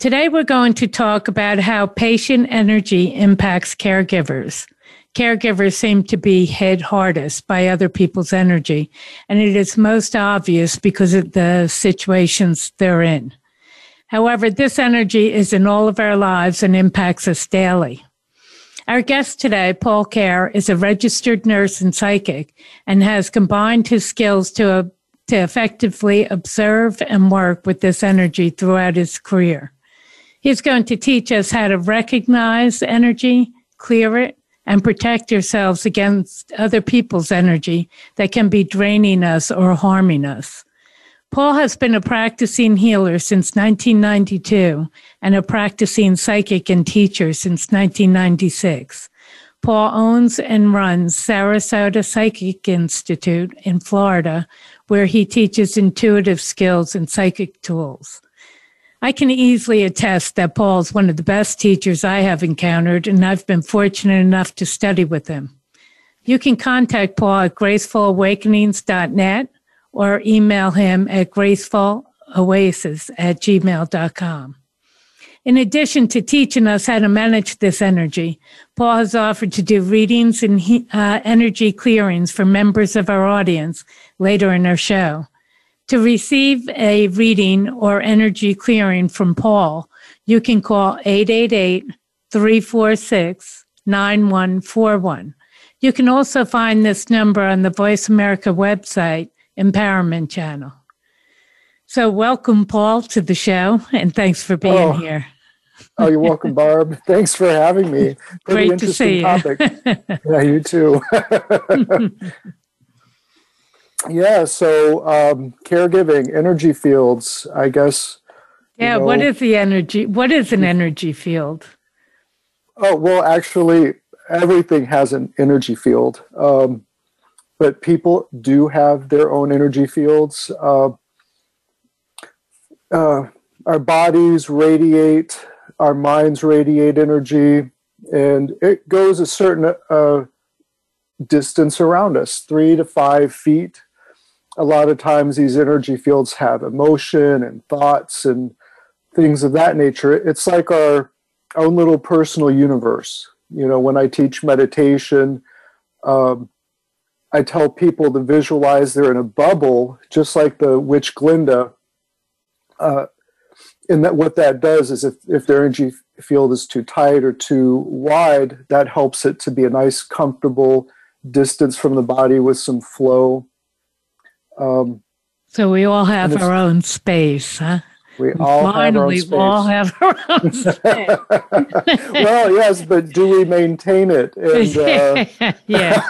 Today, we're going to talk about how patient energy impacts caregivers. Caregivers seem to be hit hardest by other people's energy, and it is most obvious because of the situations they're in. However, this energy is in all of our lives and impacts us daily. Our guest today, Paul Kerr, is a registered nurse and psychic and has combined his skills to, uh, to effectively observe and work with this energy throughout his career. He's going to teach us how to recognize energy, clear it, and protect yourselves against other people's energy that can be draining us or harming us. Paul has been a practicing healer since 1992 and a practicing psychic and teacher since 1996. Paul owns and runs Sarasota Psychic Institute in Florida, where he teaches intuitive skills and psychic tools. I can easily attest that Paul is one of the best teachers I have encountered, and I've been fortunate enough to study with him. You can contact Paul at gracefulawakenings.net or email him at gracefulaoasis at gmail.com. In addition to teaching us how to manage this energy, Paul has offered to do readings and uh, energy clearings for members of our audience later in our show. To receive a reading or energy clearing from Paul, you can call 888 346 9141. You can also find this number on the Voice America website Empowerment Channel. So, welcome, Paul, to the show, and thanks for being oh. here. oh, you're welcome, Barb. Thanks for having me. Pretty Great to see topic. you. yeah, you too. yeah, so um, caregiving, energy fields, I guess. Yeah, you know, what is the energy? What is an energy field? Oh, well, actually, everything has an energy field. Um, but people do have their own energy fields. Uh, uh, our bodies radiate, our minds radiate energy, and it goes a certain uh, distance around us three to five feet. A lot of times, these energy fields have emotion and thoughts and things of that nature. It's like our own little personal universe. You know, when I teach meditation, um, I tell people to visualize they're in a bubble, just like the witch Glinda. Uh, and that what that does is if, if their energy field is too tight or too wide, that helps it to be a nice, comfortable distance from the body with some flow. Um, so we all have our own space, huh? We all Finally, have our own space. we all have our own space. well, yes, but do we maintain it? And, uh, yeah.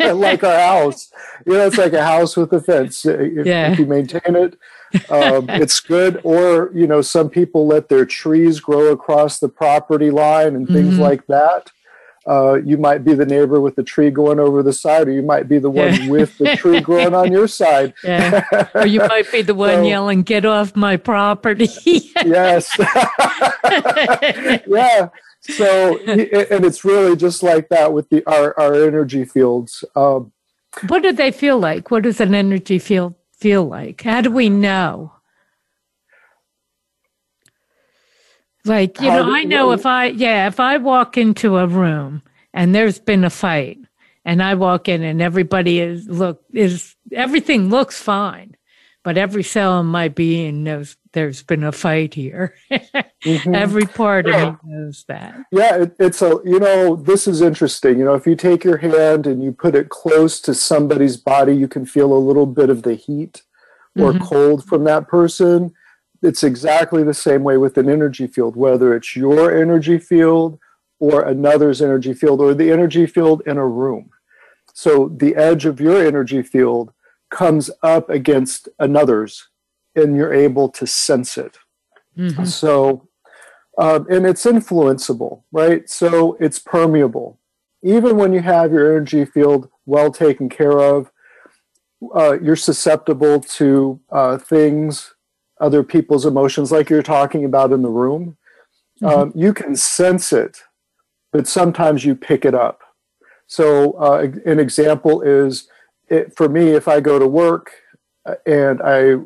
like our house. You know, it's like a house with a fence. If, yeah. if you maintain it, um, it's good. Or, you know, some people let their trees grow across the property line and things mm-hmm. like that uh, you might be the neighbor with the tree going over the side, or you might be the one yeah. with the tree growing on your side. Yeah. Or you might be the one so, yelling, "Get off my property!" yes. yeah. So, and it's really just like that with the our our energy fields. Um, what do they feel like? What does an energy field feel like? How do we know? Like, you know, I know if I, yeah, if I walk into a room and there's been a fight and I walk in and everybody is, look, is, everything looks fine, but every cell in my being knows there's been a fight here. mm-hmm. Every part yeah. of me knows that. Yeah, it, it's a, you know, this is interesting. You know, if you take your hand and you put it close to somebody's body, you can feel a little bit of the heat or mm-hmm. cold from that person it's exactly the same way with an energy field, whether it's your energy field or another's energy field or the energy field in a room. So the edge of your energy field comes up against another's and you're able to sense it. Mm-hmm. So Um, and it's influenceable, right? So it's permeable. Even when you have your energy field well taken care of, uh, you're susceptible to uh, things, other people's emotions, like you're talking about in the room. Mm-hmm. Um, you can sense it, but sometimes you pick it up. So, uh, an example is it, for me, if I go to work uh, and I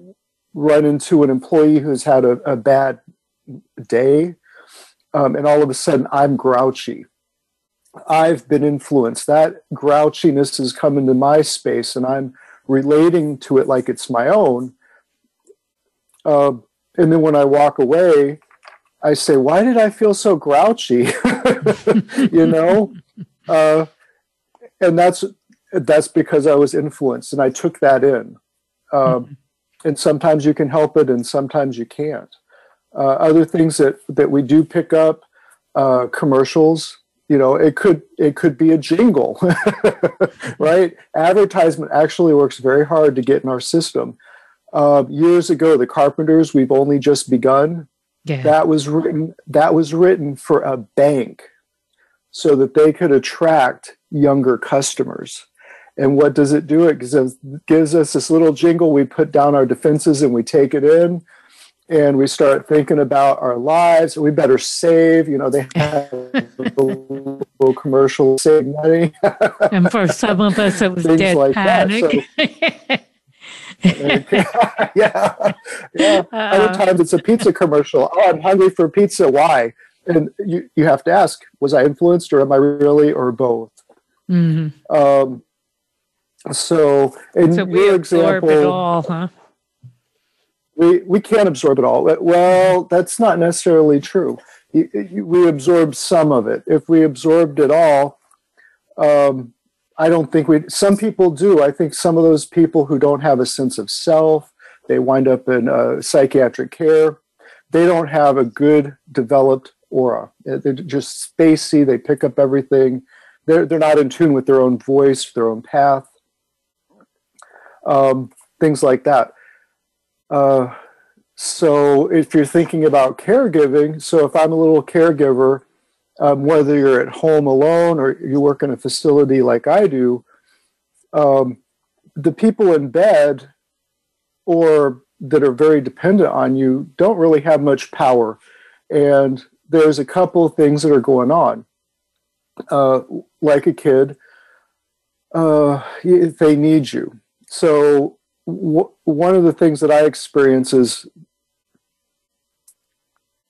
run into an employee who's had a, a bad day, um, and all of a sudden I'm grouchy. I've been influenced. That grouchiness has come into my space, and I'm relating to it like it's my own. Uh, and then when I walk away, I say, "Why did I feel so grouchy?" you know, uh, and that's that's because I was influenced, and I took that in. Uh, mm-hmm. And sometimes you can help it, and sometimes you can't. Uh, other things that that we do pick up, uh, commercials you know it could it could be a jingle right advertisement actually works very hard to get in our system uh, years ago the carpenters we've only just begun yeah. that was written that was written for a bank so that they could attract younger customers and what does it do it gives us, gives us this little jingle we put down our defenses and we take it in and we start thinking about our lives. We better save. You know, they have little, little commercial save money. and for some of us, it was Things dead like panic. That, so, yeah, yeah. Uh, Other times it's a pizza commercial. Oh, I'm hungry for pizza. Why? And you, you have to ask: Was I influenced, or am I really, or both? Mm-hmm. Um, so, in so your example, it all, huh? we we can't absorb it all. Well, that's not necessarily true. We absorb some of it. If we absorbed it all, um, I don't think we. Some people do. I think some of those people who don't have a sense of self, they wind up in uh, psychiatric care. They don't have a good developed aura. They're just spacey. They pick up everything. They're they're not in tune with their own voice, their own path. Um, things like that. Uh, so if you're thinking about caregiving, so if I'm a little caregiver, um, whether you're at home alone or you work in a facility like I do, um, the people in bed or that are very dependent on you don't really have much power. And there's a couple of things that are going on. Uh, like a kid, uh, they need you. So w- one of the things that I experience is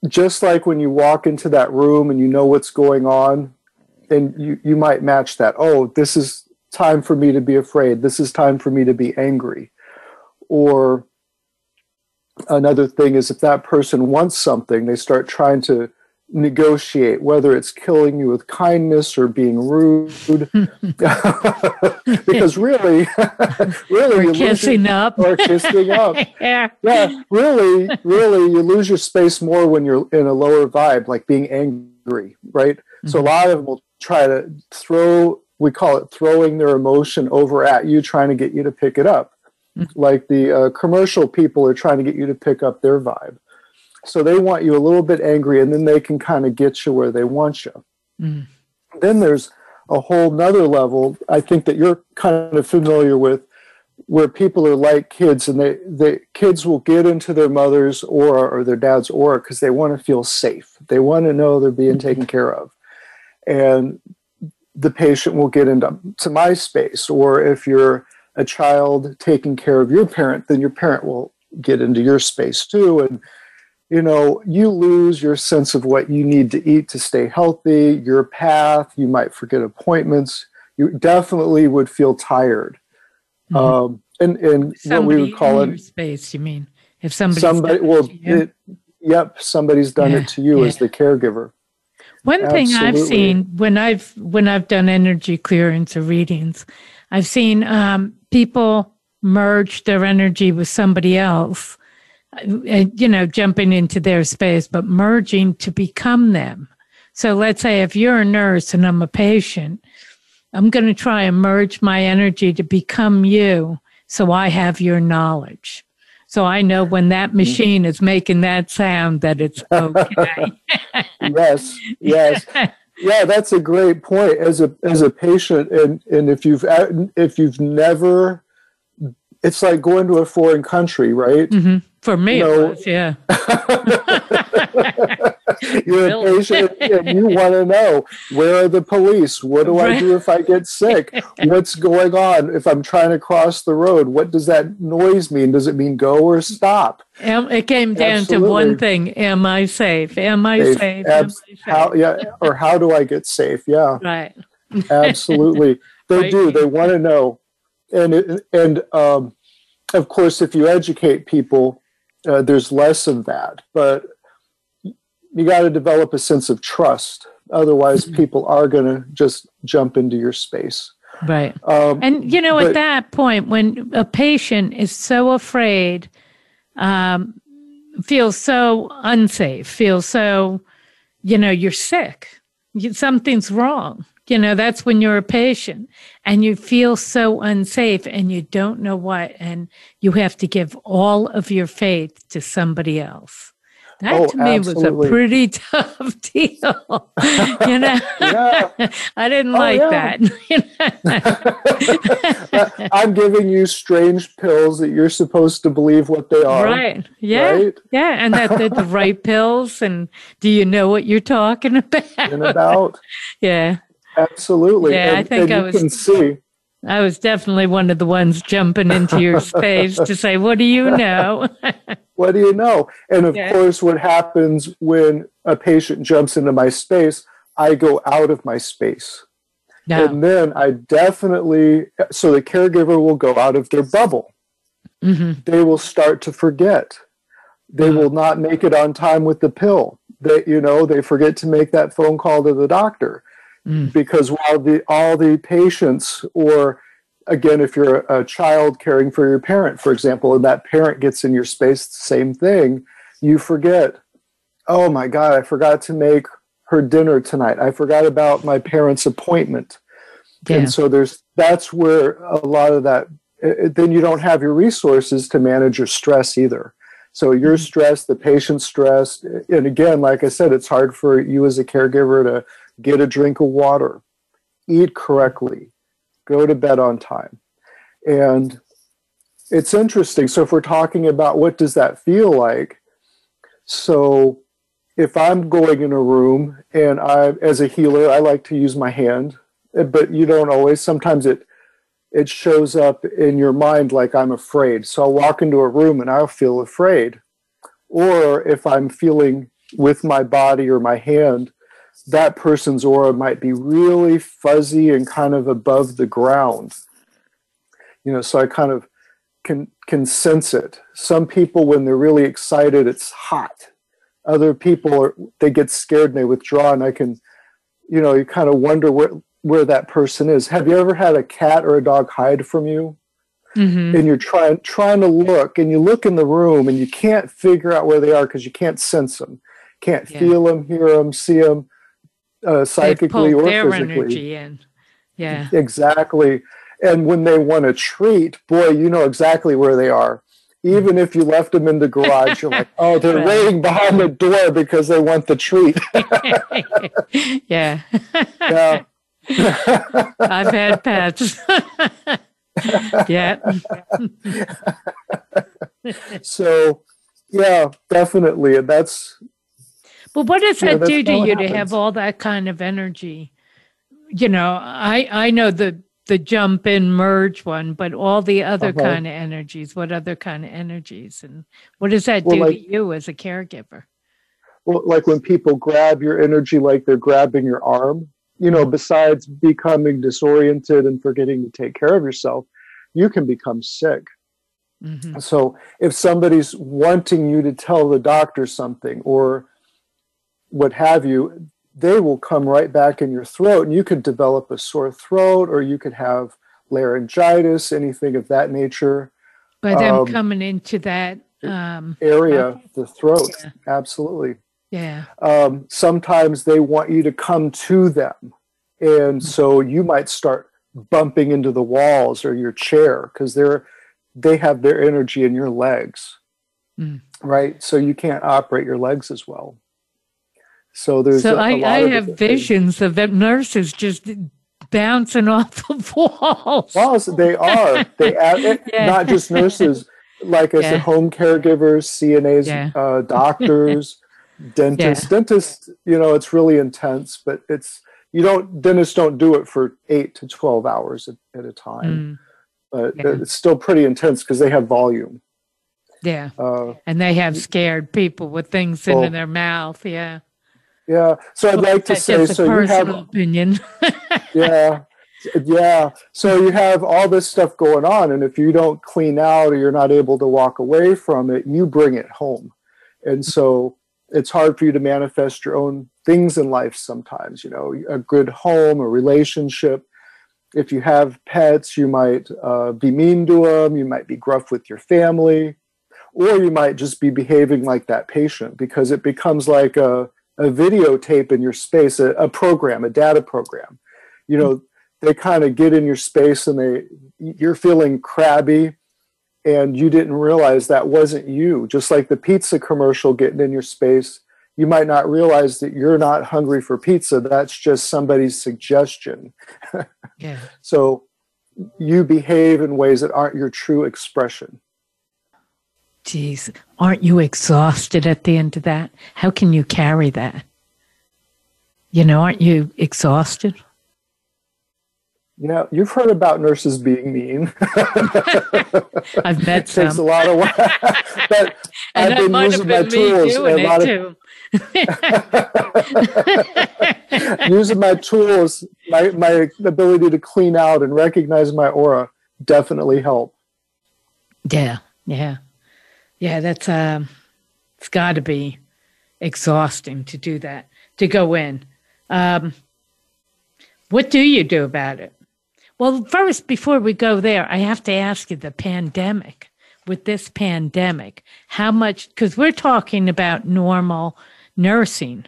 just like when you walk into that room and you know what's going on, and you, you might match that. Oh, this is time for me to be afraid. This is time for me to be angry. Or another thing is if that person wants something, they start trying to negotiate whether it's killing you with kindness or being rude because really really or kissing your, up or kissing up yeah yeah really really you lose your space more when you're in a lower vibe like being angry right mm-hmm. so a mm-hmm. lot of them will try to throw we call it throwing their emotion over at you trying to get you to pick it up mm-hmm. like the uh, commercial people are trying to get you to pick up their vibe so they want you a little bit angry, and then they can kind of get you where they want you. Mm. Then there's a whole nother level I think that you're kind of familiar with where people are like kids and they the kids will get into their mother's aura or their dad's aura because they want to feel safe. They want to know they're being taken care of. And the patient will get into to my space. Or if you're a child taking care of your parent, then your parent will get into your space too. And you know, you lose your sense of what you need to eat to stay healthy, your path, you might forget appointments, you definitely would feel tired. Mm-hmm. Um, and and somebody what we would call it space, you mean? If somebody somebody well it, yep, somebody's done yeah, it to you yeah. as the caregiver. One Absolutely. thing I've seen when I've when I've done energy clearance or readings, I've seen um, people merge their energy with somebody else Uh, you know, jumping into their space, but merging to become them. So let's say if you're a nurse and I'm a patient, I'm going to try and merge my energy to become you so I have your knowledge. So I know when that mm-hmm. machine is making that sound that it's okay. yes, yes. Yeah, that's a great point. As a as a patient, and and if you've uh, if you've never, it's like going to a foreign country, right? Mm-hmm. For me, was, yeah. You're really? a patient and you want to know where are the police? What do. I do if I get sick? What's going on if I'm trying to cross the road? What does that noise mean? Does it mean go or stop? it came down Absolutely. to one thing: Am I safe? Am I safe? safe? Am I safe? How, yeah, or how do I get safe? Yeah, right. Absolutely, they right. do. They want to know, and it, and um, of course, if you educate people, uh, there's less of that. But you got to develop a sense of trust. Otherwise, mm-hmm. people are going to just jump into your space. Right. Um, and, you know, but, at that point, when a patient is so afraid, um, feels so unsafe, feels so, you know, you're sick, you, something's wrong. You know, that's when you're a patient and you feel so unsafe and you don't know what, and you have to give all of your faith to somebody else. That oh, to me absolutely. was a pretty tough deal. you know, I didn't oh, like yeah. that. I'm giving you strange pills that you're supposed to believe what they are. Right. Yeah. Right? Yeah. And that they're the right pills. And do you know what you're talking about? about. yeah. Absolutely. Yeah. And, I think I was. can see. I was definitely one of the ones jumping into your space to say, What do you know? what do you know? And of yeah. course, what happens when a patient jumps into my space, I go out of my space. No. And then I definitely, so the caregiver will go out of their bubble. Mm-hmm. They will start to forget. They mm-hmm. will not make it on time with the pill. That you know, they forget to make that phone call to the doctor mm. because while the all the patients or again if you're a child caring for your parent for example and that parent gets in your space same thing you forget oh my god i forgot to make her dinner tonight i forgot about my parents appointment yeah. and so there's that's where a lot of that then you don't have your resources to manage your stress either so you're mm-hmm. stressed the patient's stressed and again like i said it's hard for you as a caregiver to get a drink of water, eat correctly, go to bed on time. And it's interesting. So if we're talking about what does that feel like, so if I'm going in a room and I, as a healer, I like to use my hand, eh, but you don't always. Sometimes it it shows up in your mind like I'm afraid. So I'll walk into a room and I'll feel afraid. Or if I'm feeling with my body or my hand, that person's aura might be really fuzzy and kind of above the ground. You know, so I kind of can can sense it. Some people, when they're really excited, it's hot. Other people are they get scared and they withdraw, and I can, you know, you kind of wonder where where that person is. Have you ever had a cat or a dog hide from you? Mm-hmm. And you're trying trying to look, and you look in the room, and you can't figure out where they are because you can't sense them, can't yeah. feel them, hear them, see them uh, psychically or their physically. energy in. Yeah. Exactly. And when they want a treat, boy, you know exactly where they are. Even if you left them in the garage, you're like, oh, they're right. waiting behind the door because they want the treat. yeah. yeah. I've had pets. yeah. so, yeah, definitely. And that's but what does that do to you to have all that kind of energy? You know, I I know the the jump in merge one, but all the other uh-huh. kind of energies. What other kind of energies, and what does that well, do like, to you as a caregiver? Well, like when people grab your energy, like they're grabbing your arm. You know, mm-hmm. besides becoming disoriented and forgetting to take care of yourself, you can become sick. Mm-hmm. So if somebody's wanting you to tell the doctor something or what have you, they will come right back in your throat, and you could develop a sore throat, or you could have laryngitis, anything of that nature. By them um, coming into that um, area, uh, the throat, yeah. absolutely. Yeah. Um, sometimes they want you to come to them, and mm-hmm. so you might start bumping into the walls or your chair because they're they have their energy in your legs. mm. right? So you can't operate your legs as well. So there's so a, a I, I have visions things. of nurses just bouncing off the walls. Walls, they are. They yeah. not just nurses, like I yeah. said, home caregivers, CNAs, yeah. uh, doctors, dentists. Dentists, you know, it's really intense, but it's you don't dentists don't do it for eight to twelve hours at, at a time. Mm. But it's still pretty intense because they have volume. Yeah. Uh, and they have scared people with things well, in their mouth. Yeah. Yeah. So I'd like to say, so you have opinion. yeah. Yeah. So you have all this stuff going on. And if you don't clean out or you're not able to walk away from it, you bring it home. And so it's hard for you to manifest your own things in life sometimes, you know, a good home, a relationship. If you have pets, you might uh, be mean to them, you might be gruff with your family, or you might just be behaving like that patient because it becomes like a a videotape in your space, a, a program, a data program. You know, they kind of get in your space and they you're feeling crabby and you didn't realize that wasn't you. Just like the pizza commercial getting in your space, you might not realize that you're not hungry for pizza. That's just somebody's suggestion. yeah. so you behave in ways that aren't your true expression. Geez, aren't you exhausted at the end of that? How can you carry that? You know, aren't you exhausted? You know, you've heard about nurses being mean. I've met some. Takes a lot of work, but and I've been using been my tools. a lot of, using my tools, my my ability to clean out and recognize my aura definitely help. Yeah, yeah. Yeah, that's um, it's got to be exhausting to do that. To go in, um, what do you do about it? Well, first, before we go there, I have to ask you the pandemic. With this pandemic, how much? Because we're talking about normal nursing,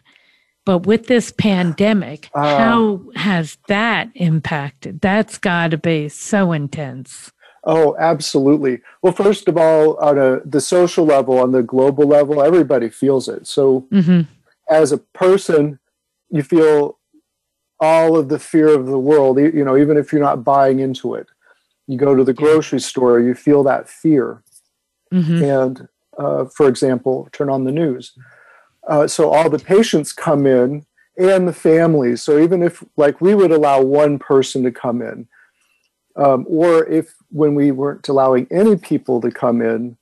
but with this pandemic, uh, how has that impacted? That's got to be so intense. Oh, absolutely. Well, first of all, on a, the social level, on the global level, everybody feels it. So, mm-hmm. as a person, you feel all of the fear of the world. You know, even if you're not buying into it, you go to the grocery store, you feel that fear. Mm-hmm. And uh, for example, turn on the news. Uh, so all the patients come in and the families. So even if, like, we would allow one person to come in, um, or if when we weren't allowing any people to come in,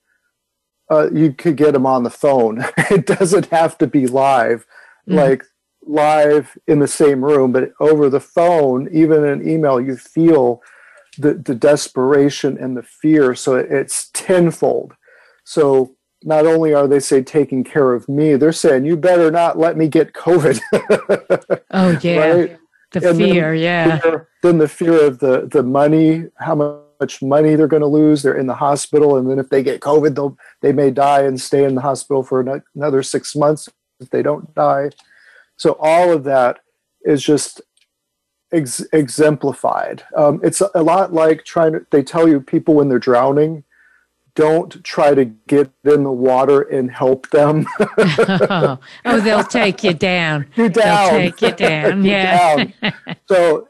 uh, you could get them on the phone. it doesn't have to be live, mm. like live in the same room, but over the phone, even in email, you feel the, the desperation and the fear. So it's tenfold. So not only are they say taking care of me, they're saying you better not let me get COVID. oh yeah. Right? The and fear, then, yeah. Fear, then the fear of the the money, how much money they're going to lose. They're in the hospital, and then if they get COVID, they'll they may die and stay in the hospital for another six months if they don't die. So all of that is just ex- exemplified. Um, it's a, a lot like trying to. They tell you people when they're drowning don't try to get in the water and help them. oh, oh, they'll take you down. You're down. They'll take you down. yeah. Down. So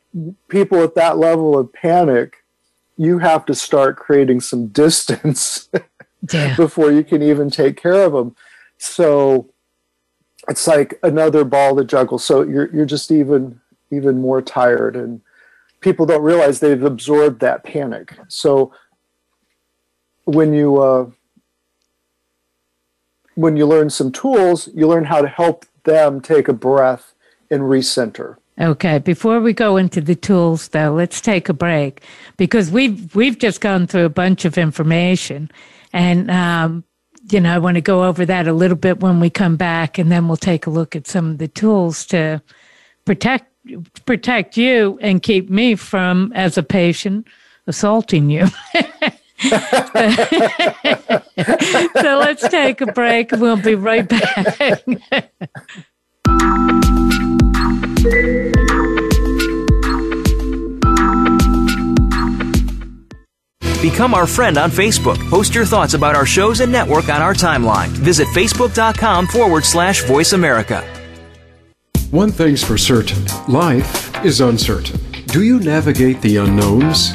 people at that level of panic, you have to start creating some distance yeah. before you can even take care of them. So it's like another ball to juggle. So you're you're just even even more tired and people don't realize they've absorbed that panic. So when you uh, when you learn some tools, you learn how to help them take a breath and recenter. Okay, before we go into the tools though, let's take a break because we've we've just gone through a bunch of information and um, you know, I want to go over that a little bit when we come back and then we'll take a look at some of the tools to protect protect you and keep me from as a patient assaulting you. so let's take a break. We'll be right back. Become our friend on Facebook. Post your thoughts about our shows and network on our timeline. Visit facebook.com forward slash voice America. One thing's for certain life is uncertain. Do you navigate the unknowns?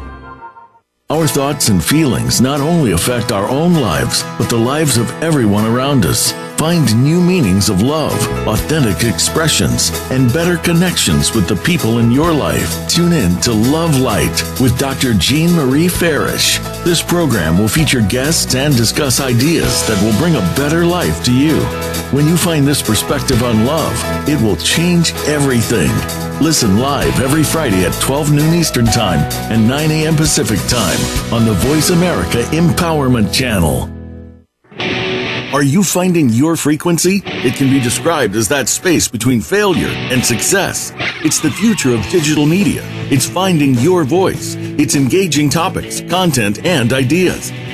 Our thoughts and feelings not only affect our own lives, but the lives of everyone around us. Find new meanings of love, authentic expressions, and better connections with the people in your life. Tune in to Love Light with Dr. Jean Marie Farish. This program will feature guests and discuss ideas that will bring a better life to you. When you find this perspective on love, it will change everything. Listen live every Friday at 12 noon Eastern Time and 9 a.m. Pacific Time on the Voice America Empowerment Channel. Are you finding your frequency? It can be described as that space between failure and success. It's the future of digital media. It's finding your voice. It's engaging topics, content, and ideas.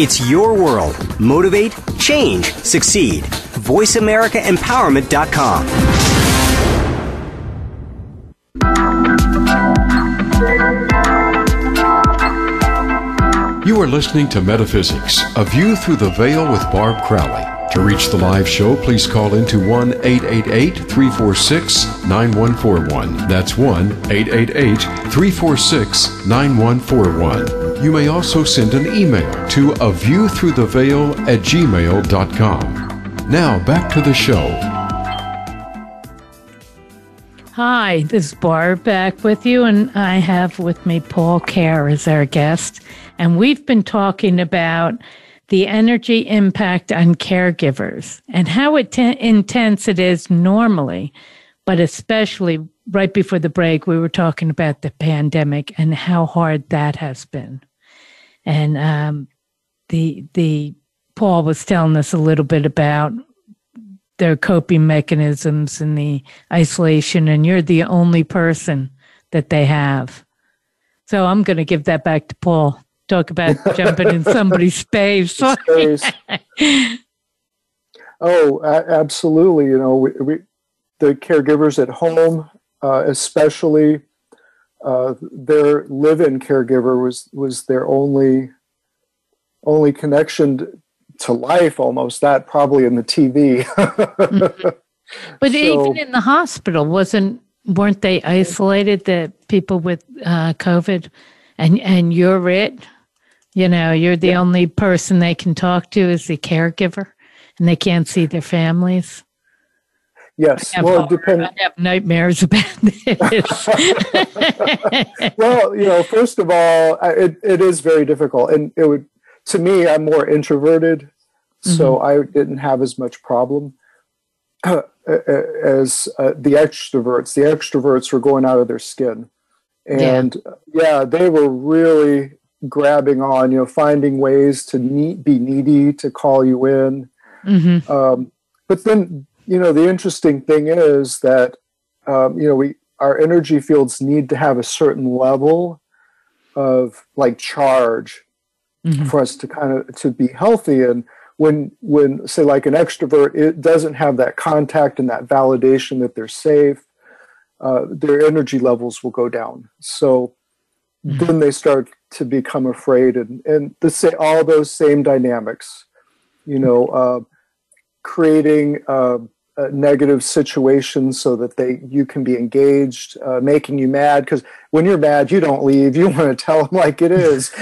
It's your world. Motivate, change, succeed. VoiceAmericaEmpowerment.com. You are listening to Metaphysics, A View Through the Veil with Barb Crowley. To reach the live show, please call into 1 888 346 9141. That's 1 888 346 9141. You may also send an email to a view through the veil at gmail.com. Now back to the show. Hi, this is Barb back with you, and I have with me Paul Kerr as our guest. And we've been talking about the energy impact on caregivers and how intense it is normally, but especially right before the break, we were talking about the pandemic and how hard that has been. And um, the the Paul was telling us a little bit about their coping mechanisms and the isolation, and you're the only person that they have. So I'm going to give that back to Paul. Talk about jumping in somebody's space. space. oh, absolutely. You know, we, we, the caregivers at home, uh, especially, uh, their live-in caregiver was was their only only connection to life almost that probably in the TV. mm-hmm. But so, even in the hospital, wasn't weren't they isolated? The people with uh, COVID, and and you're it. You know, you're the yeah. only person they can talk to is the caregiver, and they can't see their families. Yes, well, it depends. I have nightmares about this. well, you know, first of all, it, it is very difficult, and it would to me, I'm more introverted, mm-hmm. so I didn't have as much problem uh, as uh, the extroverts. The extroverts were going out of their skin, and yeah, yeah they were really grabbing on, you know, finding ways to need, be needy to call you in. Mm-hmm. Um, but then, you know, the interesting thing is that, um, you know, we our energy fields need to have a certain level of like charge mm-hmm. for us to kind of to be healthy and when when say like an extrovert it doesn't have that contact and that validation that they're safe uh, their energy levels will go down so mm-hmm. then they start to become afraid and and the say all those same dynamics you know uh, creating uh, negative situations so that they you can be engaged uh, making you mad because when you're mad you don't leave you want to tell them like it is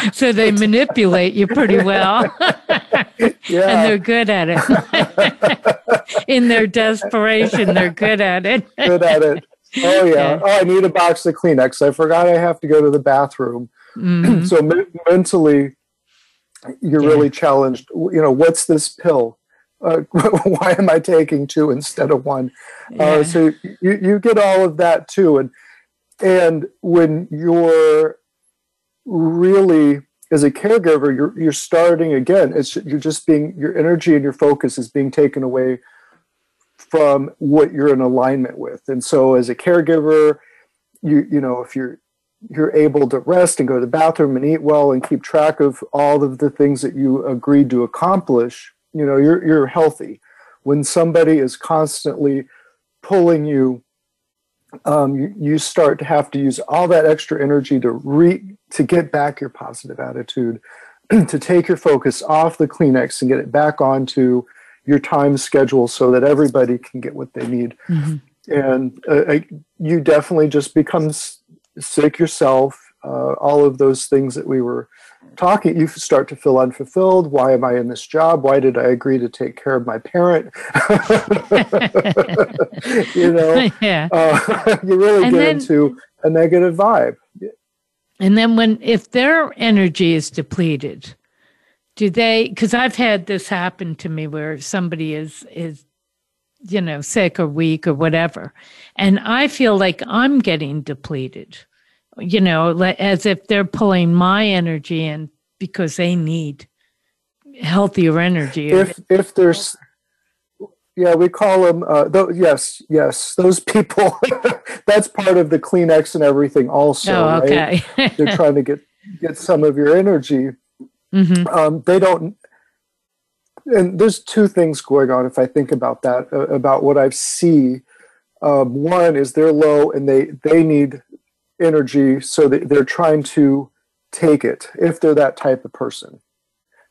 so they manipulate you pretty well. Yeah. and they're good at it. In their desperation, they're good at it. Good at it. Oh yeah. Oh, I need a box of Kleenex. I forgot I have to go to the bathroom. Mhm. so me- mentally, you're Yeah. really challenged. You know, what's this pill? Uh, why am I taking two instead of one? Yeah. Uh, so you, you get all of that too, and and when you're really as a caregiver, you're you're starting again. It's you're just being your energy and your focus is being taken away from what you're in alignment with, and so as a caregiver, you you know if you're you're able to rest and go to the bathroom and eat well and keep track of all of the things that you agreed to accomplish you know you're you're healthy when somebody is constantly pulling you um, you, you start to have to use all that extra energy to re to get back your positive attitude to take your focus off the kleenex and get it back onto your time schedule so that everybody can get what they need Mhm. and uh, you definitely just become s- sick yourself uh, all of those things that we were talking you start to feel unfulfilled. Why am i in this job? Why did i agree to take care of my parent? You know? Yeah. uh, you really And get then- into a negative vibe. And then when if their energy is depleted, do they because I've had this happen to me where somebody is is you know sick or weak or whatever and I feel like I'm getting depleted. You know, as if they're pulling my energy in because they need healthier energy. if if there's yeah we call them uh th- yes yes those people that's part of the kleenex and everything also oh, right? okay. they're trying to get get some of your energy hmm um, they don't and there's two things going on if i think about that uh, about what i see um, one is they're low and they they need energy so that they're trying to take it if they're that type of person.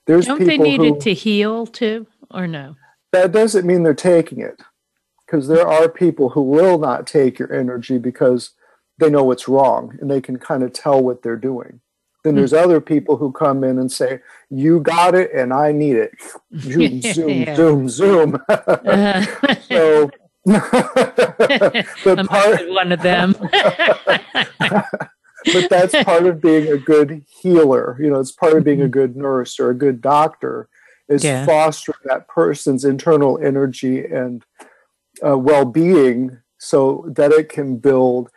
There's Don't they need who it to heal too, or no? that doesn't mean they're taking it because there are people who will not take your energy because they know what's wrong and they can kind of tell what they're doing. Then there's other people who come in and say you got it and i need it. Zoom zoom zoom zoom. Uh, so but I'm part of one of them. but that's part of being a good healer you know it's part of being a good nurse or a good doctor is Yeah. fostering that person's internal energy and uh, well-being so that it can build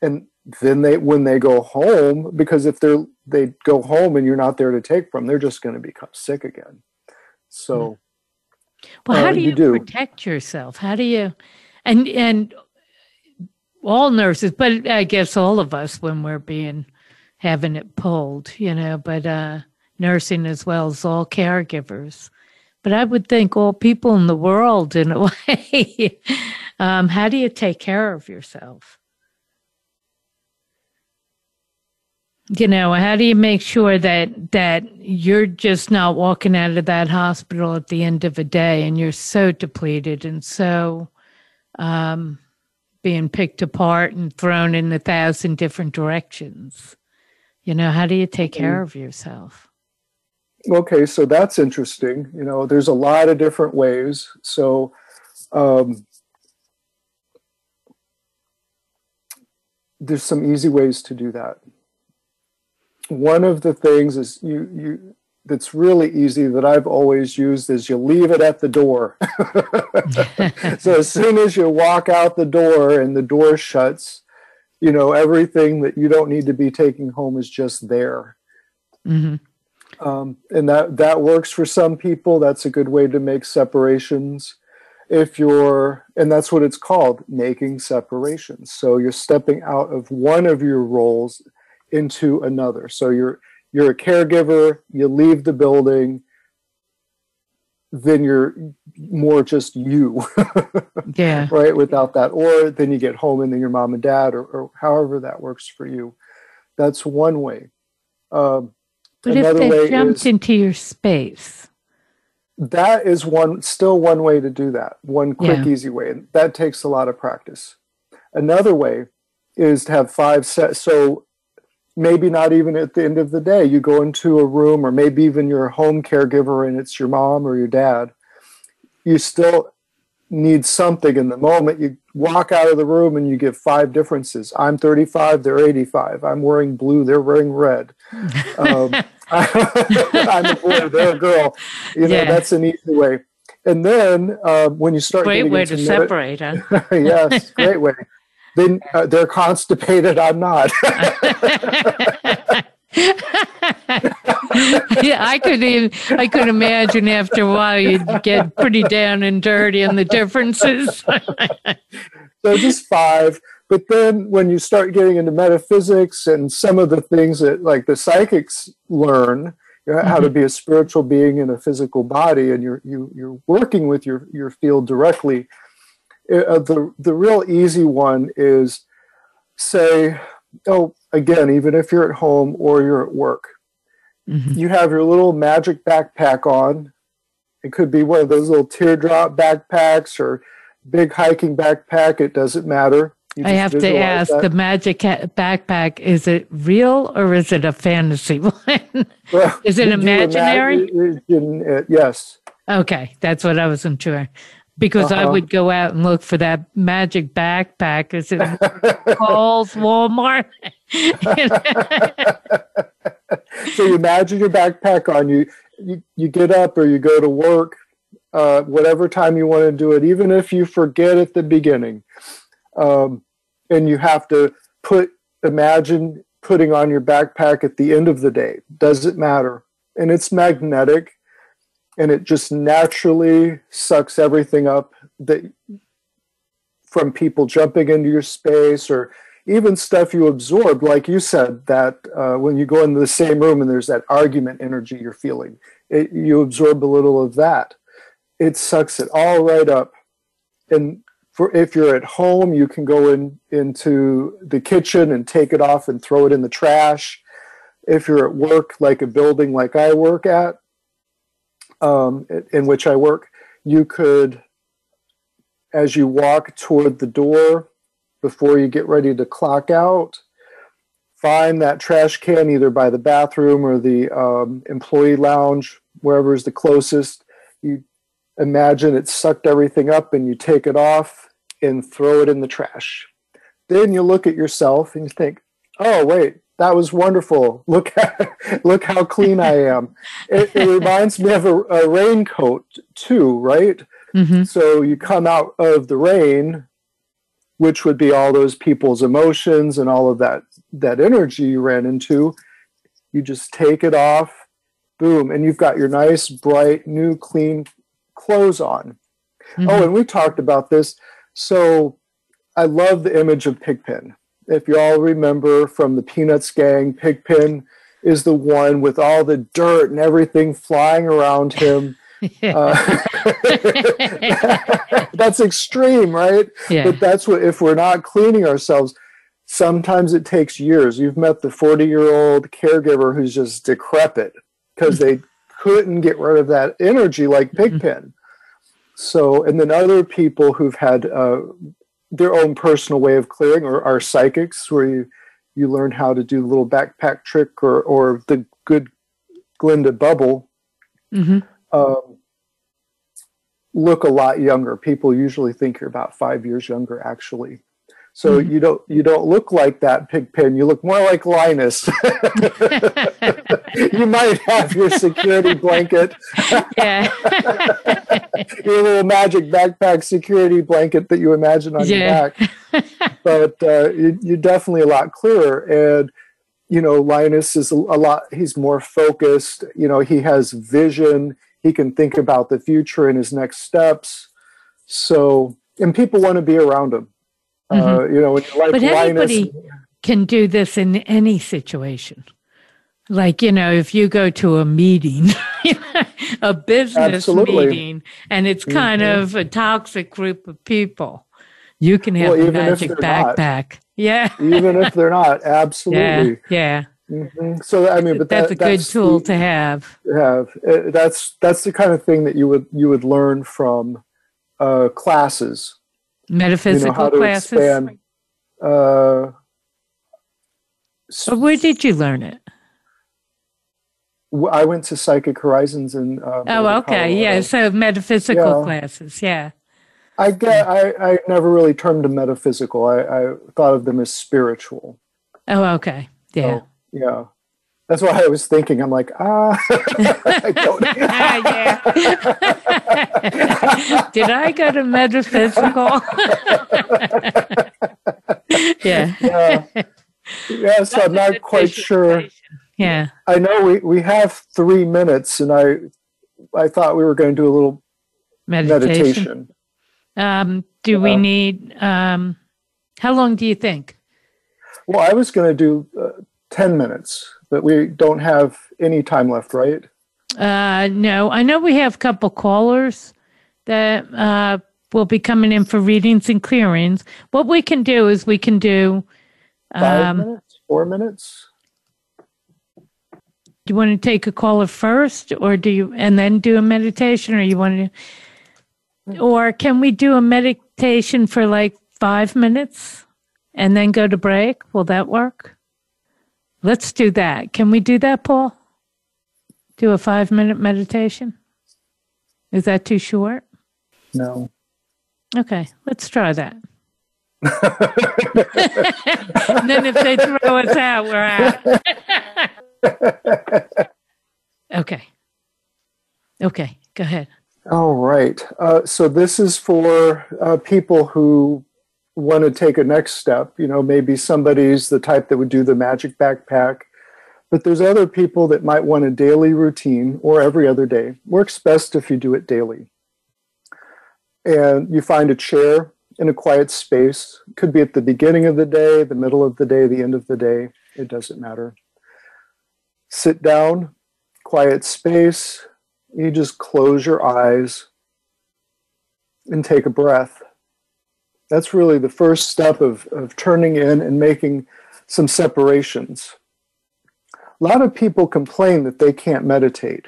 and then they when they go home because if they're they go home and you're not there to take from they're just going to become sick again so Well, how Uh, do you you, do. protect yourself? How do you, and and all nurses, but I guess all of us when we're being having it pulled, you know, but uh, nursing as well as all caregivers. But I would think all people in the world, in a way. um, how do you take care of yourself? You know how do you make sure that that you're just not walking out of that hospital at the end of a day and you're so depleted and so um being picked apart and thrown in a thousand different directions? You know how do you take care of yourself? Okay so that's interesting. You know there's a lot of different ways. So um, there's some easy ways to do that one of the things is you you that's really easy that I've always used is you leave it at the door. so as soon as you walk out the door and the door shuts, you know everything that you don't need to be taking home is just there. hmm Um, and that that works for some people. That's a good way to make separations. If you're, and that's what it's called, making separations. So you're stepping out of one of your roles into another. So you're you're a caregiver, you leave the building, then you're more just you, yeah right? Without that, or then you get home and then your mom and dad, or, or however that works for you. That's one way. Um, but if they way jumped is- into your space that is one still one way to do that one quick Yeah. easy way and that takes a lot of practice another way is to have five sets so maybe not even at the end of the day. You go into a room, or maybe even your home caregiver, and it's your mom or your dad. You still need something in the moment. You walk out of the room and you give five differences. I'm 35, they're 85. I'm wearing blue, they're wearing red. Um, I'm a boy, they're a girl. You know, yeah. that's an easy way. And then uh, when you start, great way to separate, huh? yes, great way. Then uh, they're constipated. I'm not. yeah, I could even I could imagine after a while you'd get pretty down and dirty in the differences. so just five. But then when you start getting into metaphysics and some of the things that like the psychics learn, you know, how mm-hmm. to be a spiritual being in a physical body, and you're you, you're working with your your field directly. Uh, the the real easy one is say, oh, again, even if you're at home or you're at work, mm-hmm. you have your little magic backpack on. It could be one of those little teardrop backpacks or big hiking backpack. It doesn't matter. I have to ask that. the magic backpack, is it real or is it a fantasy one? Well, is it imaginary? Imagine, uh, yes. Okay, that's what I wasn't sure. Because uh-huh. I would go out and look for that magic backpack. Is it calls Walmart? so you imagine your backpack on you, you, you get up or you go to work, uh, whatever time you want to do it, even if you forget at the beginning um, and you have to put imagine putting on your backpack at the end of the day does it matter and it's magnetic and it just naturally sucks everything up that from people jumping into your space or even stuff you absorb like you said that uh, when you go into the same room and there's that argument energy you're feeling it, you absorb a little of that it sucks it all right up and for if you're at home, you can go in into the kitchen and take it off and throw it in the trash. If you're at work, like a building like I work at, um, in which I work, you could, as you walk toward the door before you get ready to clock out, find that trash can either by the bathroom or the um, employee lounge, wherever is the closest. You imagine it sucked everything up and you take it off and throw it in the trash. Then you look at yourself and you think, oh, wait, that was wonderful. Look, at, look how clean I am. It, it reminds me of a, a raincoat, too, right? Mm-hmm. So you come out of the rain, which would be all those people's emotions and all of that, that energy you ran into. You just take it off, boom, and you've got your nice, bright, new, clean clothes on. Mm-hmm. Oh, and we talked about this. So I love the image of Pigpen. If you all remember from the Peanuts gang, Pigpen is the one with all the dirt and everything flying around him. uh, that's extreme, right? Yeah. But that's what, if we're not cleaning ourselves, sometimes it takes years. You've met the 40 year old caregiver who's just decrepit because they couldn't get rid of that energy like mm-hmm. Pigpen. So, and then other people who've had uh, their own personal way of clearing or are psychics where you, you learn how to do the little backpack trick or, or the good Glinda bubble. Mm-hmm. Um, look a lot younger. People usually think you're about five years younger, actually. So mm-hmm. you don't you don't look like that Pigpen. You look more like Linus. you might have your security blanket. yeah. your little magic backpack security blanket that you imagine on yeah. your back. but uh, you, you're definitely a lot clearer. And you know, Linus is a, a lot. He's more focused. You know, he has vision. He can think about the future and his next steps. So, and people want to be around him Mm-hmm. Uh, you know, but anybody can do this in any situation. Like, you know, if you go to a meeting, a business Absolutely. meeting, and it's kind mm-hmm. of a toxic group of people, you can have well, a magic backpack. Not. Yeah. even if they're not. Absolutely. Yeah. yeah. Mm-hmm. So I mean, but that's that, a good that's tool the, to have. Have that's that's the kind of thing that you would you would learn from uh, classes metaphysical you know, how to classes. Expand, uh, But where did you learn it? I went to Psychic Horizons in. Uh, oh, okay, yeah. So metaphysical yeah. classes, yeah. I get. I, I never really termed them metaphysical. I, I thought of them as spiritual. Oh, okay, yeah, so, yeah. That's why I was thinking. I'm like, ah, I don't. yeah. Did I go to metaphysical? yeah. Yeah. Yeah. So I'm not quite sure. Yeah. I know we, we have three minutes, and I I thought we were going to do a little meditation. meditation. Um, do we need? Um, how long do you think? Well, I was going to do uh, ten minutes, but we don't have any time left, right? Uh, no, I know we have a couple callers that uh, will be coming in for readings and clearings. What we can do is we can do um, five minutes, four minutes. Do you want to take a caller first, or do you and then do a meditation, or you want to, or can we do a meditation for like five minutes and then go to break? Will that work? Let's do that. Can we do that, Paul? Do a five minute meditation? Is that too short? No. Okay, let's try that. and then if they throw us out, we're out. okay. Okay, go ahead. All right. Uh, so this is for uh, people who want to take a next step. You know, maybe somebody's the type that would do the magic backpack, but there's other people that might want a daily routine or every other day. Works best if you do it daily. And you find a chair in a quiet space. Could be at the beginning of the day, the middle of the day, the end of the day. It doesn't matter. Sit down, quiet space. You just close your eyes and take a breath that's really the first step of, of turning in and making some separations. A lot of people complain that they can't meditate.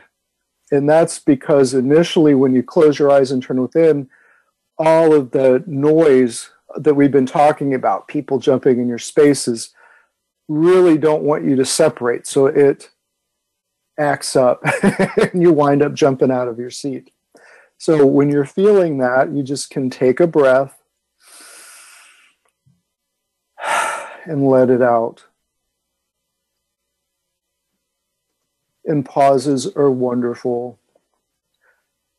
And that's because initially, when you close your eyes and turn within, all of the noise that we've been talking about, people jumping in your spaces, really don't want you to separate. So it acts up and you wind up jumping out of your seat. So when you're feeling that, you just can take a breath and let it out. And pauses are wonderful.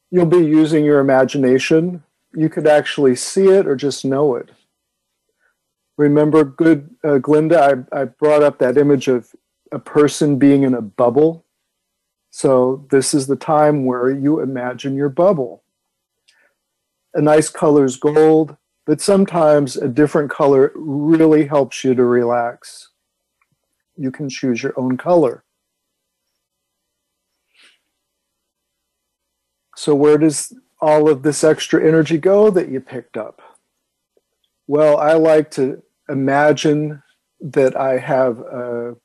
You'll be using your imagination. You could actually see it or just know it. Remember, good uh, Glinda, I, I brought up that image of a person being in a bubble. So, this is the time where you imagine your bubble. A nice color is gold, but sometimes a different color really helps you to relax. You can choose your own color. So, where does all of this extra energy go that you picked up? Well, I like to imagine that I have a,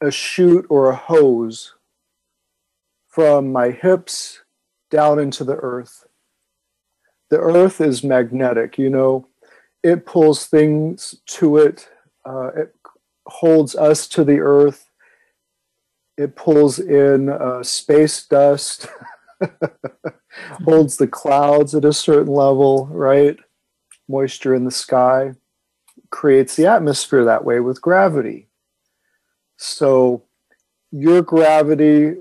a chute or a hose from my hips down into the earth the earth is magnetic you know? It pulls things to it uh, it holds us to the earth. It pulls in uh, space dust holds the clouds at a certain level right? Moisture in the sky. Creates the atmosphere that way with gravity. So your gravity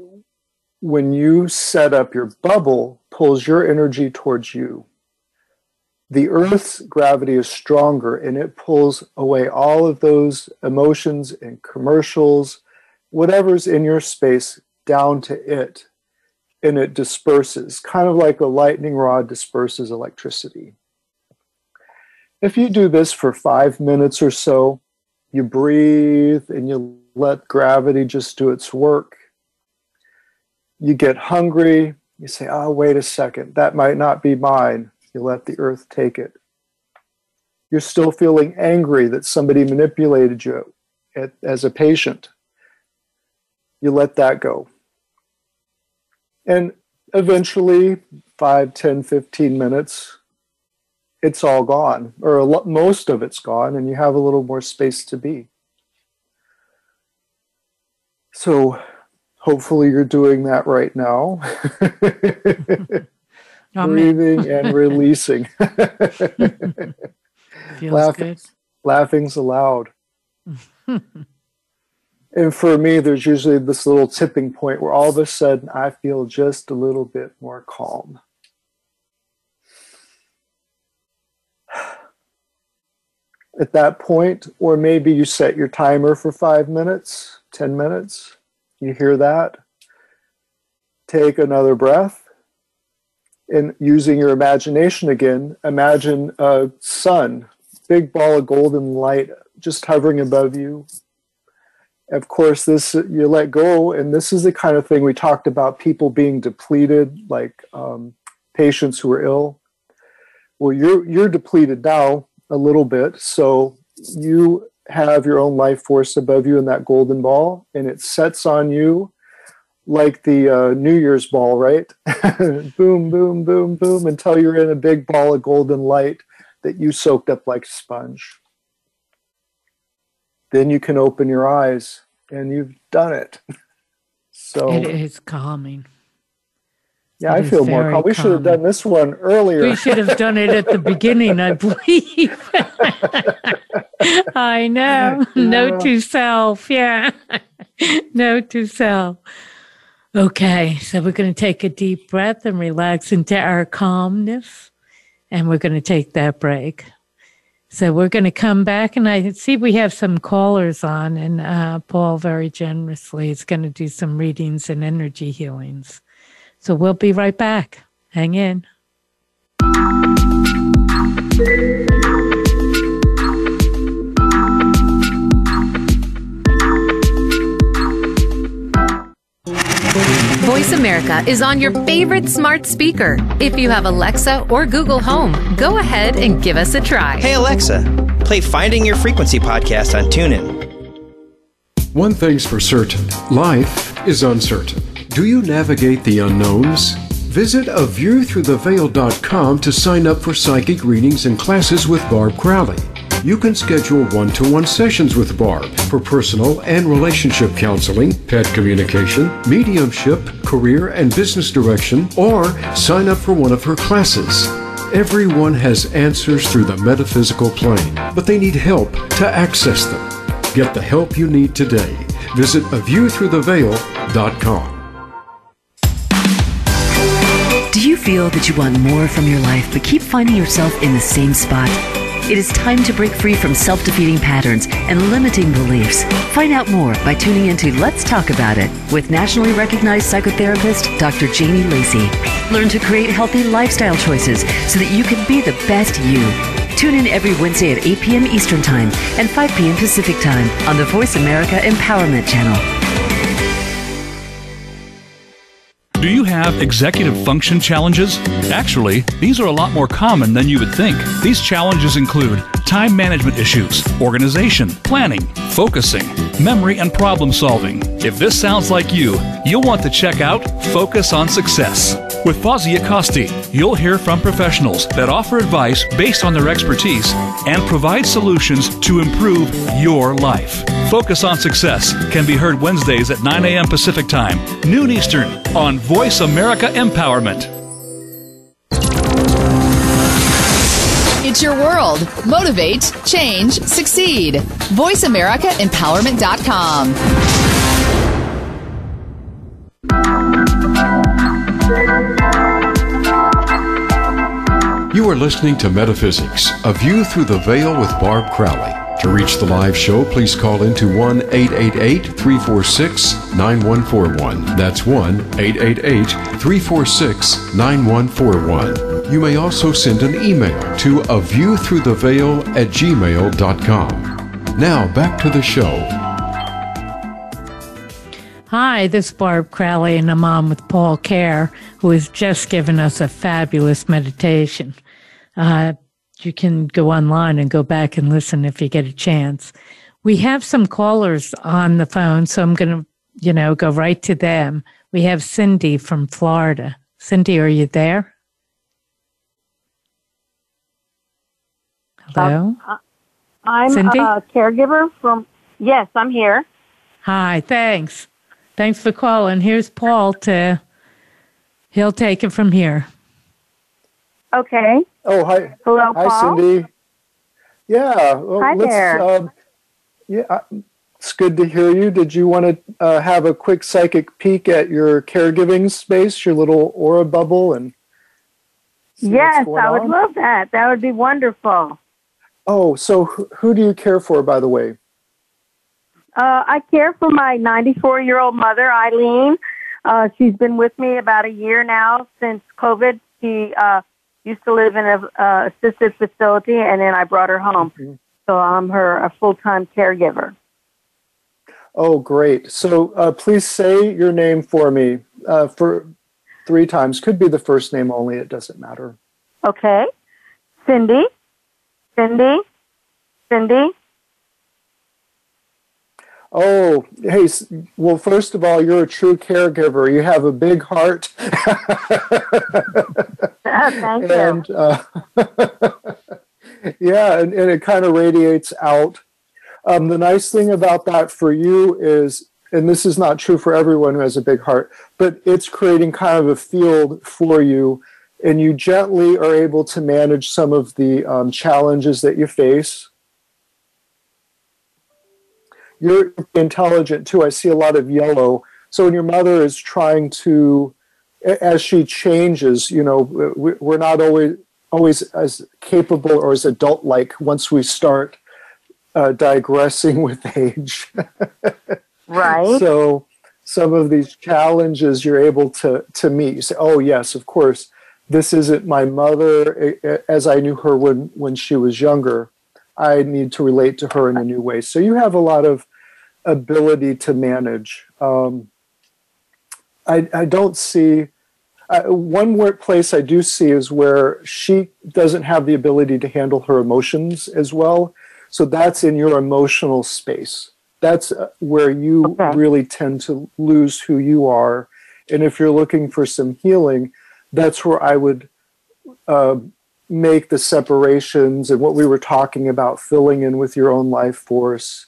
when you set up your bubble pulls your energy towards you the Earth's gravity is stronger and it pulls away all of those emotions and commercials, whatever's in your space, down to it. And it disperses, kind of like a lightning rod disperses electricity. If you do this for five minutes or so, you breathe and you let gravity just do its work. You get hungry, you say, oh, wait a second, that might not be mine you let the earth take it. You're still feeling angry that somebody manipulated you as a patient. You let that go. And eventually, 5, 10, 15 minutes, it's all gone, or lot, most of it's gone, and you have a little more space to be. So hopefully you're doing that right now. Breathing and releasing. Feels Laughing, good. Laughing's allowed. and for me, there's usually this little tipping point where all of a sudden I feel just a little bit more calm. At that point, or maybe you set your timer for five minutes, 10 minutes. You hear that? Take another breath. And using your imagination again, imagine a sun, big ball of golden light just hovering above you, of course this you let go and this is the kind of thing we talked about people being depleted like um, patients who are ill. Well you're you're depleted now a little bit so you have your own life force above you in that golden ball and it sets on you like the uh, new year's ball right boom boom boom boom until you're in a big ball of golden light that you soaked up like sponge then you can open your eyes and you've done it. So it is calming. Yeah, it I feel more calm. We should have done this one earlier. We should have done it at the beginning, I believe. I know. Note to self. Yeah. Note to self. Okay, so we're going to take a deep breath and relax into our calmness. And we're going to take that break. So we're going to come back, and I see we have some callers on, and uh, Paul very generously is going to do some readings and energy healings. So we'll be right back. Hang in. Voice America is on your favorite smart speaker. If you have Alexa or Google Home, go ahead and give us a try. Hey, Alexa, play Finding Your Frequency podcast on TuneIn. One thing's for certain life is uncertain. Do you navigate the unknowns? Visit aviewthroughtheveil.com to sign up for psychic readings and classes with Barb Crowley you can schedule one to one sessions with Barb for personal and relationship counseling, pet communication, mediumship, career and business direction, or sign up for one of her classes. Everyone has answers through the metaphysical plane, but they need help to access them. Get the help you need today. Visit aviewthroughtheveil.com. Do you feel that you want more from your life but keep finding yourself in the same spot? It is time to break free from self defeating patterns and limiting beliefs. Find out more by tuning into Let's Talk About It with nationally recognized psychotherapist Dr. Janie Lacey. Learn to create healthy lifestyle choices so that you can be the best you. Tune in every Wednesday at 8 p.m. Eastern Time and 5 p.m. Pacific Time on the Voice America Empowerment Channel. Do you have executive function challenges? Actually, these are a lot more common than you would think. These challenges include time management issues, organization, planning, focusing, memory, and problem solving. If this sounds like you, you'll want to check out Focus on Success. With Fozzie Acosti, you'll hear from professionals that offer advice based on their expertise and provide solutions to improve your life. Focus on Success can be heard Wednesdays at 9 a.m. Pacific Time, noon Eastern, on Voice America Empowerment. It's your world. Motivate, change, succeed. VoiceAmericaEmpowerment.com. You are listening to Metaphysics, a view through the veil with Barb Crowley. To reach the live show, please call into 1 888 346 9141. That's 1 888 346 9141. You may also send an email to a view through the veil at gmail.com. Now back to the show. Hi, this is Barb Crowley, and I'm on with Paul Kerr, who has just given us a fabulous meditation. Uh, you can go online and go back and listen if you get a chance. We have some callers on the phone, so I'm going to, you know, go right to them. We have Cindy from Florida. Cindy, are you there? Hello? Uh, I'm Cindy? a caregiver from, yes, I'm here. Hi, thanks. Thanks for calling. Here's Paul to, he'll take it from here. Okay. Oh, hi. Hello, Hi, Paul. Cindy. Yeah. Well, Hi let's, there. Um, yeah, it's good to hear you. Did you want to uh, have a quick psychic peek at your caregiving space, your little aura bubble, and Yes, I would on? love that. That would be wonderful. Oh, so who, who do you care for, by the way? Uh, I care for my 94 year old mother, Eileen. Uh, she's been with me about a year now since COVID. She uh, used to live in a uh, assisted facility, and then I brought her home. So I'm her a full time caregiver. Oh, great. So uh, please say your name for me uh, for three times. Could be the first name only. It doesn't matter. Okay, Cindy, Cindy, Cindy. Oh, hey. Well, first of all, you're a true caregiver. You have a big heart. Thank you. and uh, yeah, and, and it kind of radiates out. Um, the nice thing about that for you is, and this is not true for everyone who has a big heart, but it's creating kind of a field for you, and you gently are able to manage some of the um, challenges that you face. You're intelligent too. I see a lot of yellow. So when your mother is trying to as she changes, you know, we- we're not always always as capable or as adult like once we start uh, digressing with age. Right. So some of these challenges you're able to to meet. You say, "Oh yes, of course, this isn't my mother as I knew her when when she was younger. I need to relate to her in a new way." So you have a lot of ability to manage. Um, I I don't see. Uh, one place I do see is where she doesn't have the ability to handle her emotions as well. So that's in your emotional space. That's uh, where you really tend to lose who you are. And if you're looking for some healing, that's where I would uh, make the separations and what we were talking about, filling in with your own life force,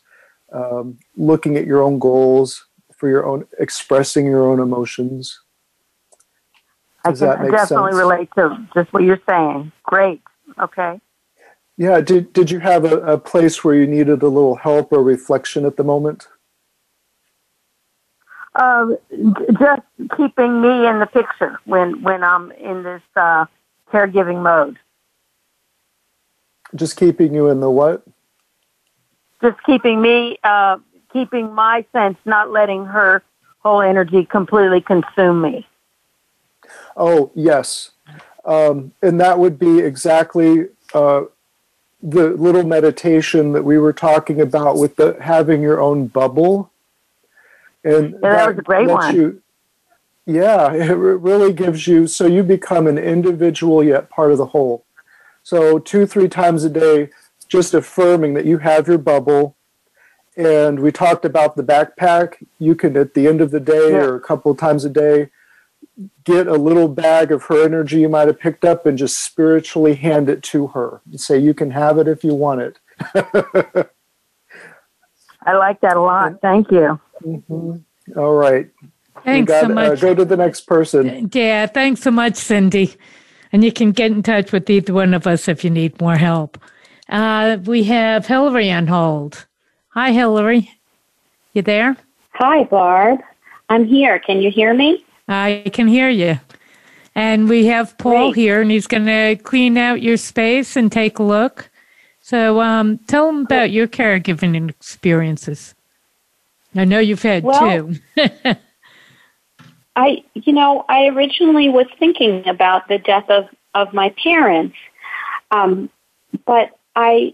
um, looking at your own goals for your own, expressing your own emotions. I can that make definitely sense? relate to just what you're saying. Great. Okay. Yeah. Did Did you have a, a place where you needed a little help or reflection at the moment? J- just keeping me in the picture when when I'm in this uh, caregiving mode. Just keeping you in the what? Just keeping me, uh, keeping my sense, not letting her whole energy completely consume me. Oh yes, um, and that would be exactly uh, the little meditation that we were talking about with the having your own bubble. And Yeah, that was a great one. You, yeah, it really gives you so you become an individual yet part of the whole. So two, three times a day, just affirming that you have your bubble. And we talked about the backpack. You can, at the end of the day or a couple of times a day, get a little bag of her energy you might have picked up and just spiritually hand it to her and say, You can have it if you want it. I like that a lot. Thank you. All right. Thanks you so much. Uh, go to the next person. Yeah, thanks so much, Cindy. And you can get in touch with either one of us if you need more help. Uh, we have Hillary on hold. Hi, Hillary. You there? Hi, Barb. I'm here. Can you hear me? I can hear you. And we have Paul here, and he's going to clean out your space and take a look. So um, tell him about your caregiving experiences. I know you've had Well- two. I, you know, I originally was thinking about the death of, of my parents, um, but I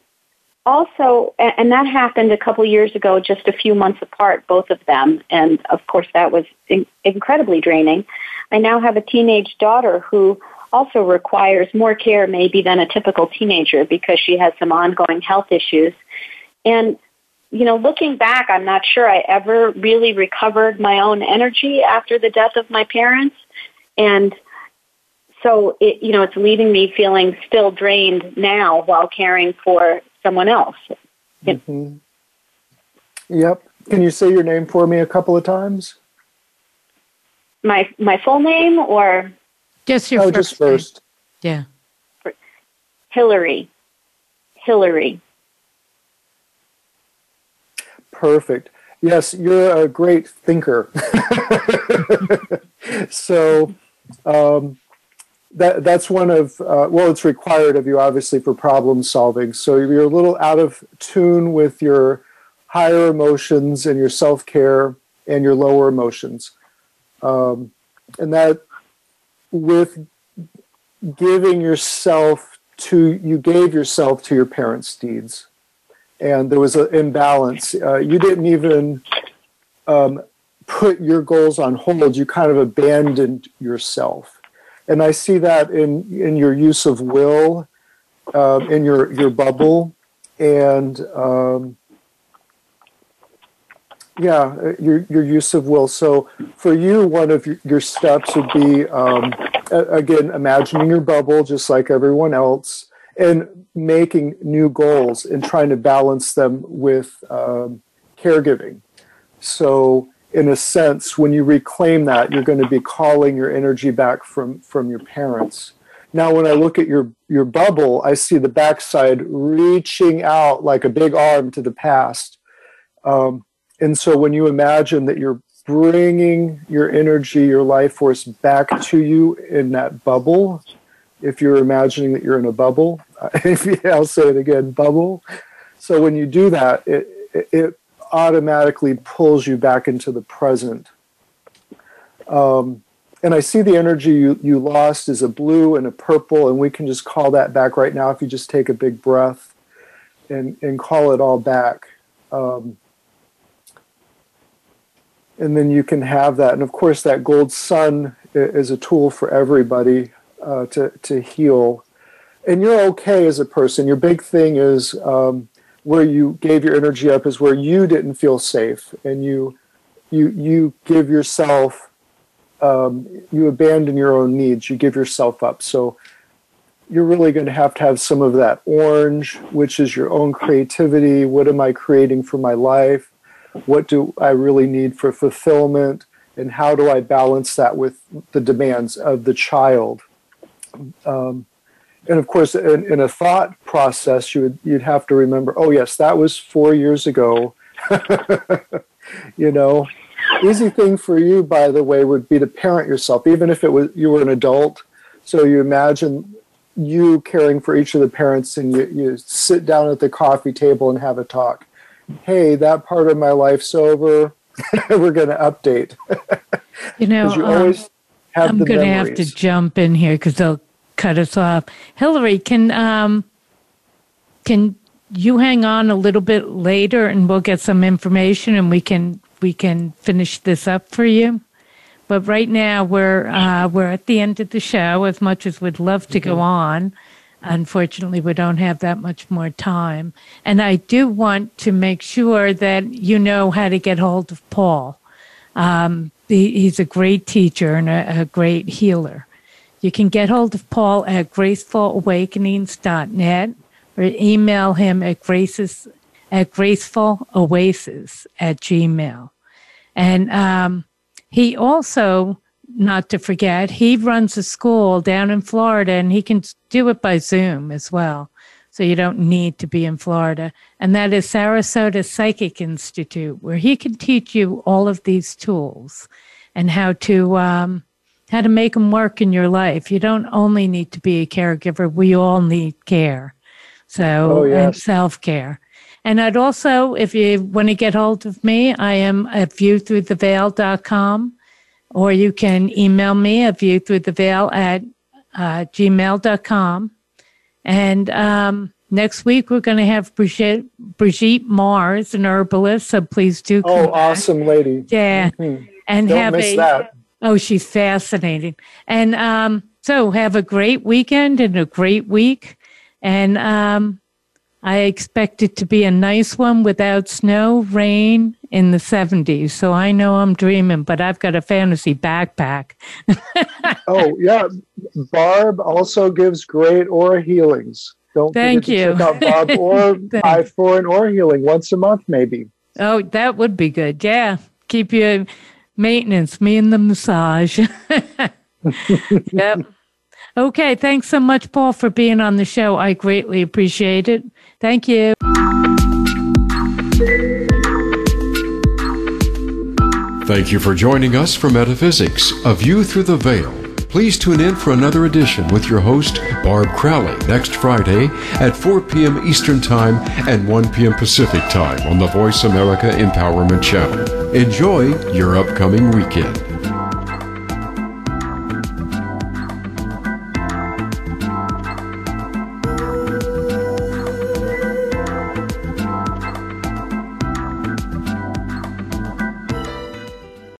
also, and that happened a couple years ago, just a few months apart, both of them, and of course that was in- incredibly draining. I now have a teenage daughter who also requires more care maybe than a typical teenager because she has some ongoing health issues. And you know, looking back, I'm not sure I ever really recovered my own energy after the death of my parents. And so it, you know, it's leaving me feeling still drained now while caring for someone else. Mhm. Yep. Can you say your name for me a couple of times? my my full name or just your oh, first just first. Name. Yeah. Hillary. Hillary. Perfect. Yes, you're a great thinker. so um, that that's one of uh, well, it's required of you obviously for problem solving. So you're a little out of tune with your higher emotions and your self care and your lower emotions, um, and that with giving yourself to you gave yourself to your parents' deeds and there was an imbalance. Uh, you didn't even um, put your goals on hold. You kind of abandoned yourself, and I see that in in your use of will, uh, in your your bubble, and um, yeah, your your use of will. So for you, one of your, your steps would be um, again imagining your bubble, just like everyone else and making new goals and trying to balance them with um, caregiving. So, in a sense, when you reclaim that, you're going to be calling your energy back from from your parents. Now, when I look at your your bubble, I see the backside reaching out like a big arm to the past. Um, and so, when you imagine that you're bringing your energy, your life force back to you in that bubble, if you're imagining that you're in a bubble. I'll say it again, bubble. So when you do that, it, it automatically pulls you back into the present. Um, and I see the energy you, you lost is a blue and a purple, and we can just call that back right now if you just take a big breath and, and call it all back. Um, and then you can have that. And of course, that gold sun is a tool for everybody uh, to to heal, and you're okay as a person. Your big thing is um, where you gave your energy up is where you didn't feel safe, and you you you give yourself um, you abandon your own needs. You give yourself up. So you're really going to have to have some of that orange, which is your own creativity. What am I creating for my life? What do I really need for fulfillment? And how do I balance that with the demands of the child? Um, and of course, in, in, a thought process, you would you'd have to remember, oh yes, that was four years ago. you know, easy thing for you, by the way, would be to parent yourself, even if it was you were an adult. So you imagine you caring for each of the parents, and you, you sit down at the coffee table and have a talk. Hey, that part of my life's over. we're going to update. you know, you um, I'm going to have to jump in here because they'll cut us off. Hillary, can um, can you hang on a little bit later, and we'll get some information, and we can we can finish this up for you. But right now we're uh, we're at the end of the show. As much as we'd love to go on, unfortunately we don't have that much more time. And I do want to make sure that you know how to get hold of Paul. Um, he, he's a great teacher and a, a great healer. You can get hold of Paul at gracefulawakenings.net or email him at graces at gracefulaoasis at gmail. And um, he also, not to forget, he runs a school down in Florida and he can do it by Zoom as well. So you don't need to be in Florida. And that is Sarasota Psychic Institute, where he can teach you all of these tools and how to um, how to make them work in your life. You don't only need to be a caregiver, we all need care. So, oh, yes. and self care. And I'd also, if you want to get hold of me, I am at viewthroughtheveil.com or you can email me at viewthroughtheveil at uh, gmail.com. And um, next week, we're going to have Brigitte, Brigitte Mars, an herbalist. So please do. Come. Oh, awesome lady. Yeah. Mm-hmm. And Don't have miss a, that. Oh, she's fascinating. And um, so have a great weekend and a great week. And um, I expect it to be a nice one without snow, rain in the 70s. So I know I'm dreaming, but I've got a fantasy backpack. oh, yeah. Barb also gives great aura healings. Don't Thank forget you. to check out Barb or I for an aura healing once a month, maybe. Oh, that would be good. Yeah. Keep you Maintenance, me and the massage. yep. Okay, thanks so much, Paul, for being on the show. I greatly appreciate it. Thank you. Thank you for joining us for Metaphysics, A View Through the Veil. Please tune in for another edition with your host, Barb Crowley, next Friday at 4 p.m. Eastern Time and 1 p.m. Pacific Time on the Voice America Empowerment Channel. Enjoy your upcoming weekend.